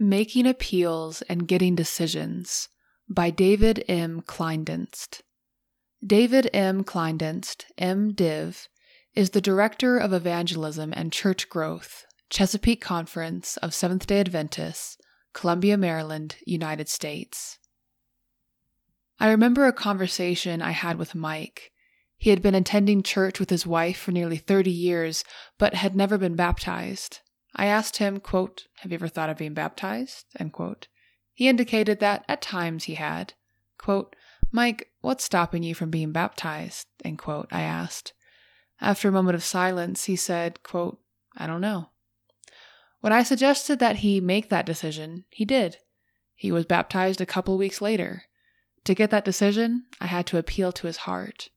Making Appeals and Getting Decisions by David M. Kleindienst. David M. Kleindienst, MDiv, is the Director of Evangelism and Church Growth, Chesapeake Conference of Seventh day Adventists, Columbia, Maryland, United States. I remember a conversation I had with Mike. He had been attending church with his wife for nearly 30 years, but had never been baptized. I asked him, quote, Have you ever thought of being baptized? End quote. He indicated that at times he had. Quote, Mike, what's stopping you from being baptized? End quote, I asked. After a moment of silence, he said, quote, I don't know. When I suggested that he make that decision, he did. He was baptized a couple weeks later. To get that decision, I had to appeal to his heart.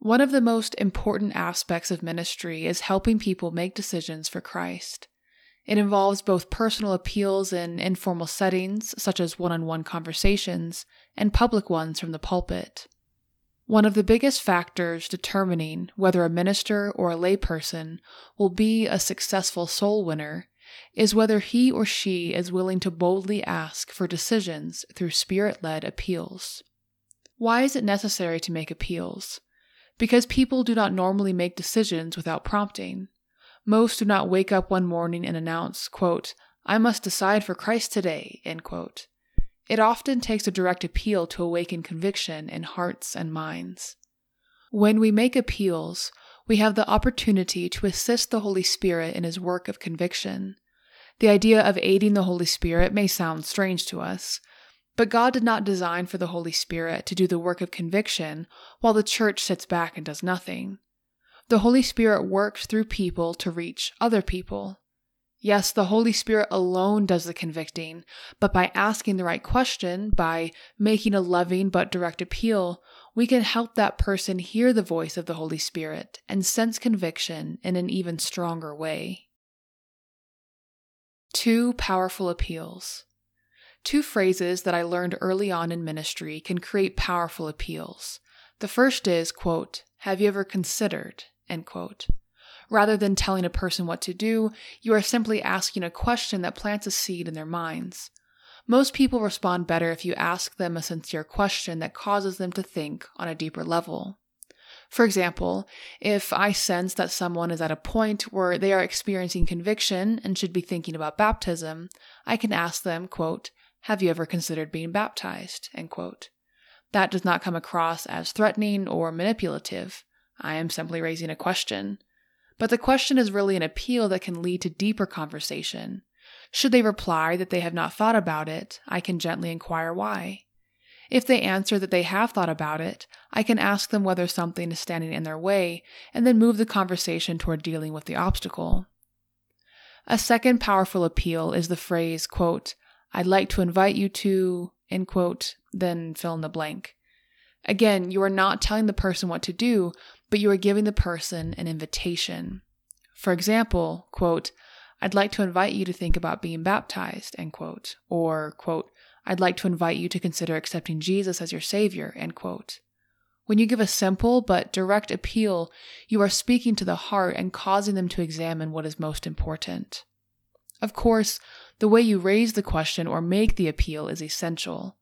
One of the most important aspects of ministry is helping people make decisions for Christ. It involves both personal appeals in informal settings, such as one on one conversations, and public ones from the pulpit. One of the biggest factors determining whether a minister or a layperson will be a successful soul winner is whether he or she is willing to boldly ask for decisions through spirit led appeals. Why is it necessary to make appeals? Because people do not normally make decisions without prompting. Most do not wake up one morning and announce, quote, I must decide for Christ today. It often takes a direct appeal to awaken conviction in hearts and minds. When we make appeals, we have the opportunity to assist the Holy Spirit in his work of conviction. The idea of aiding the Holy Spirit may sound strange to us, but God did not design for the Holy Spirit to do the work of conviction while the church sits back and does nothing. The Holy Spirit works through people to reach other people. Yes, the Holy Spirit alone does the convicting, but by asking the right question, by making a loving but direct appeal, we can help that person hear the voice of the Holy Spirit and sense conviction in an even stronger way. Two powerful appeals. Two phrases that I learned early on in ministry can create powerful appeals. The first is, quote, have you ever considered, end quote. Rather than telling a person what to do, you are simply asking a question that plants a seed in their minds. Most people respond better if you ask them a sincere question that causes them to think on a deeper level. For example, if I sense that someone is at a point where they are experiencing conviction and should be thinking about baptism, I can ask them, quote, have you ever considered being baptized? That does not come across as threatening or manipulative. I am simply raising a question. But the question is really an appeal that can lead to deeper conversation. Should they reply that they have not thought about it, I can gently inquire why. If they answer that they have thought about it, I can ask them whether something is standing in their way and then move the conversation toward dealing with the obstacle. A second powerful appeal is the phrase, quote, I'd like to invite you to, end quote, then fill in the blank. Again, you are not telling the person what to do, but you are giving the person an invitation. For example, quote, I'd like to invite you to think about being baptized, end quote, or, quote, I'd like to invite you to consider accepting Jesus as your Savior, end quote. When you give a simple but direct appeal, you are speaking to the heart and causing them to examine what is most important. Of course, the way you raise the question or make the appeal is essential.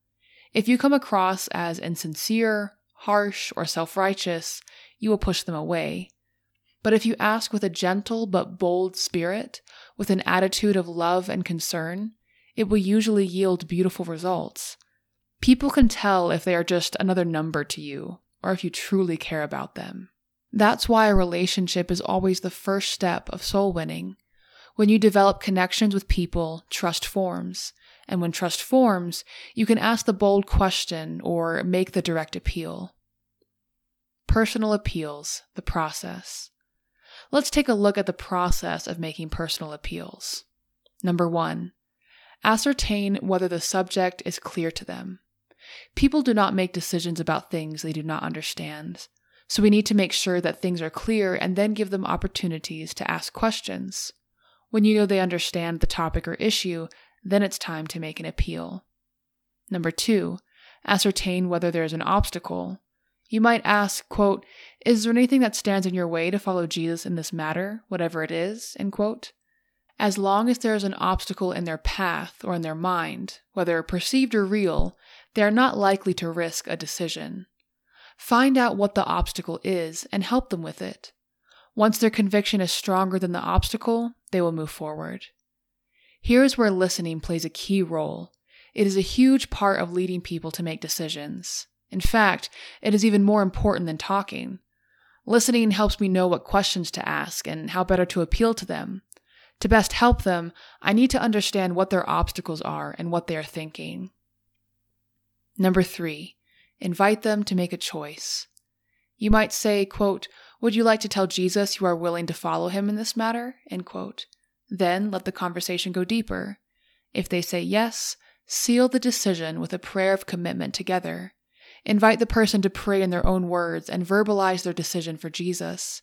If you come across as insincere, harsh, or self righteous, you will push them away. But if you ask with a gentle but bold spirit, with an attitude of love and concern, it will usually yield beautiful results. People can tell if they are just another number to you, or if you truly care about them. That's why a relationship is always the first step of soul winning. When you develop connections with people, trust forms. And when trust forms, you can ask the bold question or make the direct appeal. Personal appeals, the process. Let's take a look at the process of making personal appeals. Number one, ascertain whether the subject is clear to them. People do not make decisions about things they do not understand. So we need to make sure that things are clear and then give them opportunities to ask questions. When you know they understand the topic or issue, then it's time to make an appeal. Number two, ascertain whether there is an obstacle. You might ask, quote, Is there anything that stands in your way to follow Jesus in this matter, whatever it is? End quote. As long as there is an obstacle in their path or in their mind, whether perceived or real, they are not likely to risk a decision. Find out what the obstacle is and help them with it. Once their conviction is stronger than the obstacle, they will move forward. Here is where listening plays a key role. It is a huge part of leading people to make decisions. In fact, it is even more important than talking. Listening helps me know what questions to ask and how better to appeal to them. To best help them, I need to understand what their obstacles are and what they are thinking. Number three, invite them to make a choice. You might say, quote, Would you like to tell Jesus you are willing to follow him in this matter? Then let the conversation go deeper. If they say yes, seal the decision with a prayer of commitment together. Invite the person to pray in their own words and verbalize their decision for Jesus.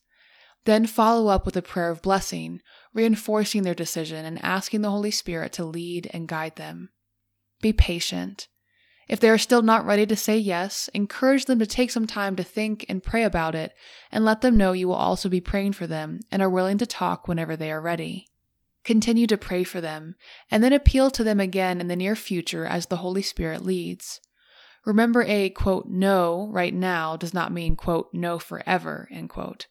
Then follow up with a prayer of blessing, reinforcing their decision and asking the Holy Spirit to lead and guide them. Be patient. If they are still not ready to say yes, encourage them to take some time to think and pray about it, and let them know you will also be praying for them and are willing to talk whenever they are ready. Continue to pray for them, and then appeal to them again in the near future as the Holy Spirit leads. Remember a quote no right now does not mean quote no forever end quote.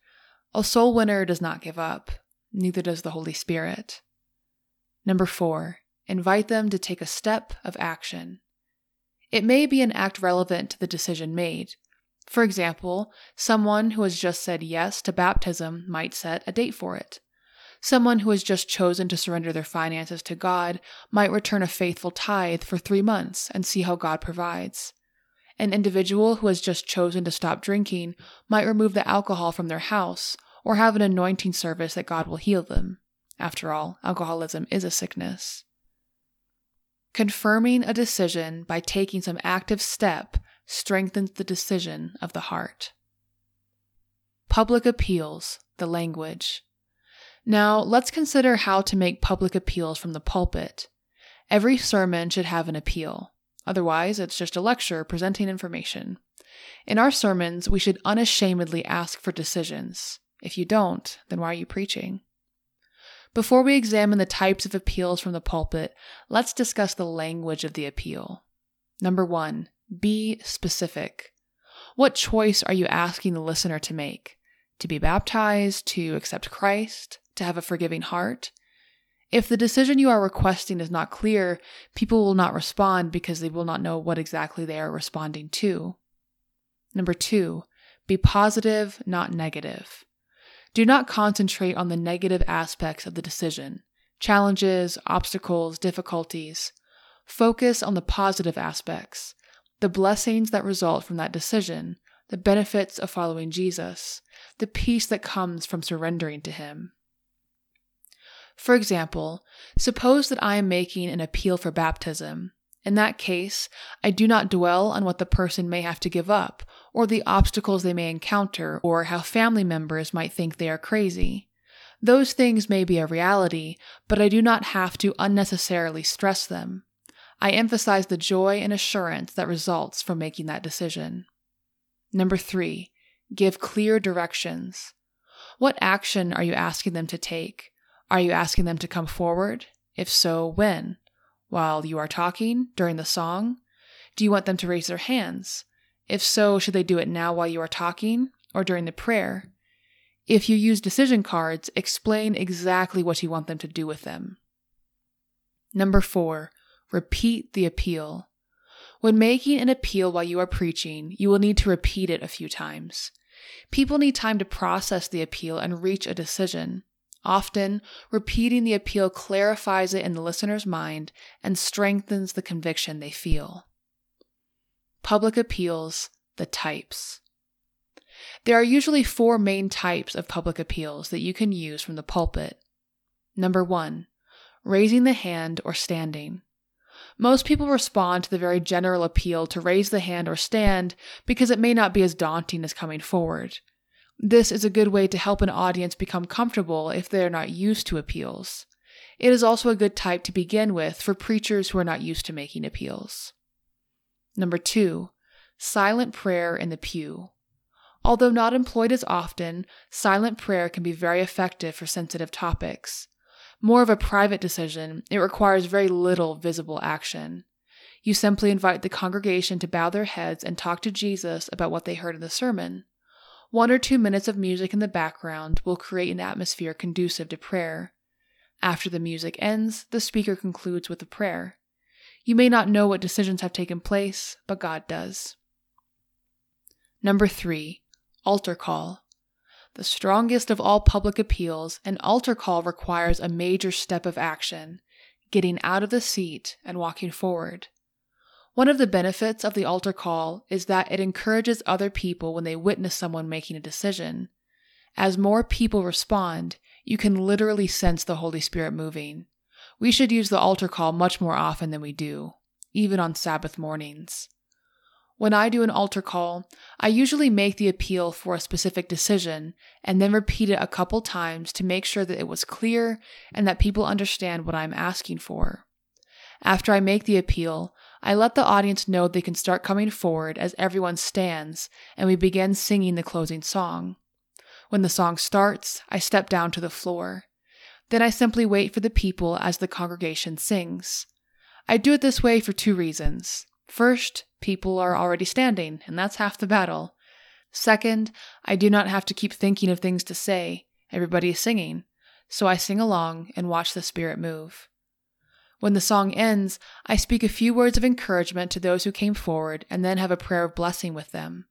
A soul winner does not give up, neither does the Holy Spirit. Number 4. Invite them to take a step of action. It may be an act relevant to the decision made. For example, someone who has just said yes to baptism might set a date for it. Someone who has just chosen to surrender their finances to God might return a faithful tithe for three months and see how God provides. An individual who has just chosen to stop drinking might remove the alcohol from their house or have an anointing service that God will heal them. After all, alcoholism is a sickness. Confirming a decision by taking some active step strengthens the decision of the heart. Public appeals, the language. Now, let's consider how to make public appeals from the pulpit. Every sermon should have an appeal. Otherwise, it's just a lecture presenting information. In our sermons, we should unashamedly ask for decisions. If you don't, then why are you preaching? Before we examine the types of appeals from the pulpit, let's discuss the language of the appeal. Number one, be specific. What choice are you asking the listener to make? To be baptized, to accept Christ, to have a forgiving heart? If the decision you are requesting is not clear, people will not respond because they will not know what exactly they are responding to. Number two, be positive, not negative. Do not concentrate on the negative aspects of the decision challenges, obstacles, difficulties. Focus on the positive aspects, the blessings that result from that decision, the benefits of following Jesus, the peace that comes from surrendering to Him. For example, suppose that I am making an appeal for baptism. In that case, I do not dwell on what the person may have to give up, or the obstacles they may encounter, or how family members might think they are crazy. Those things may be a reality, but I do not have to unnecessarily stress them. I emphasize the joy and assurance that results from making that decision. Number three, give clear directions. What action are you asking them to take? Are you asking them to come forward? If so, when? While you are talking? During the song? Do you want them to raise their hands? If so, should they do it now while you are talking or during the prayer? If you use decision cards, explain exactly what you want them to do with them. Number four, repeat the appeal. When making an appeal while you are preaching, you will need to repeat it a few times. People need time to process the appeal and reach a decision. Often, repeating the appeal clarifies it in the listener's mind and strengthens the conviction they feel. Public appeals, the types. There are usually four main types of public appeals that you can use from the pulpit. Number one, raising the hand or standing. Most people respond to the very general appeal to raise the hand or stand because it may not be as daunting as coming forward. This is a good way to help an audience become comfortable if they are not used to appeals. It is also a good type to begin with for preachers who are not used to making appeals. Number two, silent prayer in the pew. Although not employed as often, silent prayer can be very effective for sensitive topics. More of a private decision, it requires very little visible action. You simply invite the congregation to bow their heads and talk to Jesus about what they heard in the sermon. One or two minutes of music in the background will create an atmosphere conducive to prayer. After the music ends, the speaker concludes with a prayer. You may not know what decisions have taken place, but God does. Number three, altar call. The strongest of all public appeals, an altar call requires a major step of action getting out of the seat and walking forward. One of the benefits of the altar call is that it encourages other people when they witness someone making a decision. As more people respond, you can literally sense the Holy Spirit moving. We should use the altar call much more often than we do, even on Sabbath mornings. When I do an altar call, I usually make the appeal for a specific decision and then repeat it a couple times to make sure that it was clear and that people understand what I'm asking for. After I make the appeal, I let the audience know they can start coming forward as everyone stands and we begin singing the closing song. When the song starts, I step down to the floor. Then I simply wait for the people as the congregation sings. I do it this way for two reasons. First, people are already standing, and that's half the battle. Second, I do not have to keep thinking of things to say. Everybody is singing. So I sing along and watch the Spirit move. When the song ends, I speak a few words of encouragement to those who came forward and then have a prayer of blessing with them.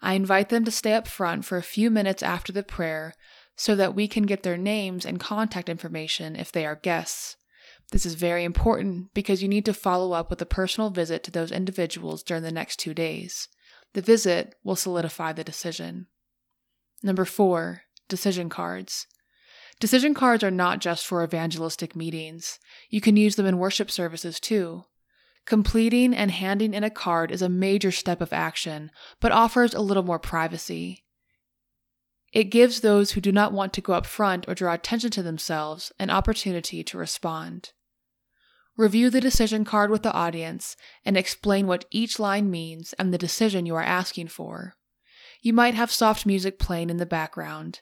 I invite them to stay up front for a few minutes after the prayer so that we can get their names and contact information if they are guests. This is very important because you need to follow up with a personal visit to those individuals during the next two days. The visit will solidify the decision. Number four, decision cards. Decision cards are not just for evangelistic meetings. You can use them in worship services too. Completing and handing in a card is a major step of action, but offers a little more privacy. It gives those who do not want to go up front or draw attention to themselves an opportunity to respond. Review the decision card with the audience and explain what each line means and the decision you are asking for. You might have soft music playing in the background.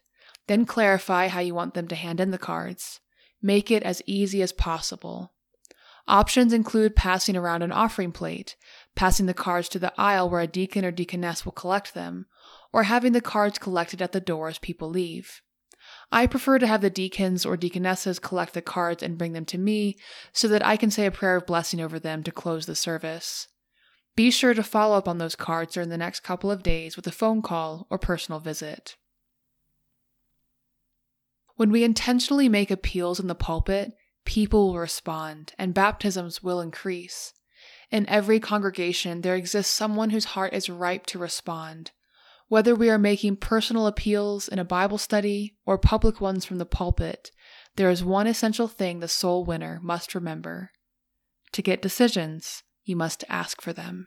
Then clarify how you want them to hand in the cards. Make it as easy as possible. Options include passing around an offering plate, passing the cards to the aisle where a deacon or deaconess will collect them, or having the cards collected at the door as people leave. I prefer to have the deacons or deaconesses collect the cards and bring them to me so that I can say a prayer of blessing over them to close the service. Be sure to follow up on those cards during the next couple of days with a phone call or personal visit. When we intentionally make appeals in the pulpit, people will respond and baptisms will increase. In every congregation, there exists someone whose heart is ripe to respond. Whether we are making personal appeals in a Bible study or public ones from the pulpit, there is one essential thing the soul winner must remember. To get decisions, you must ask for them.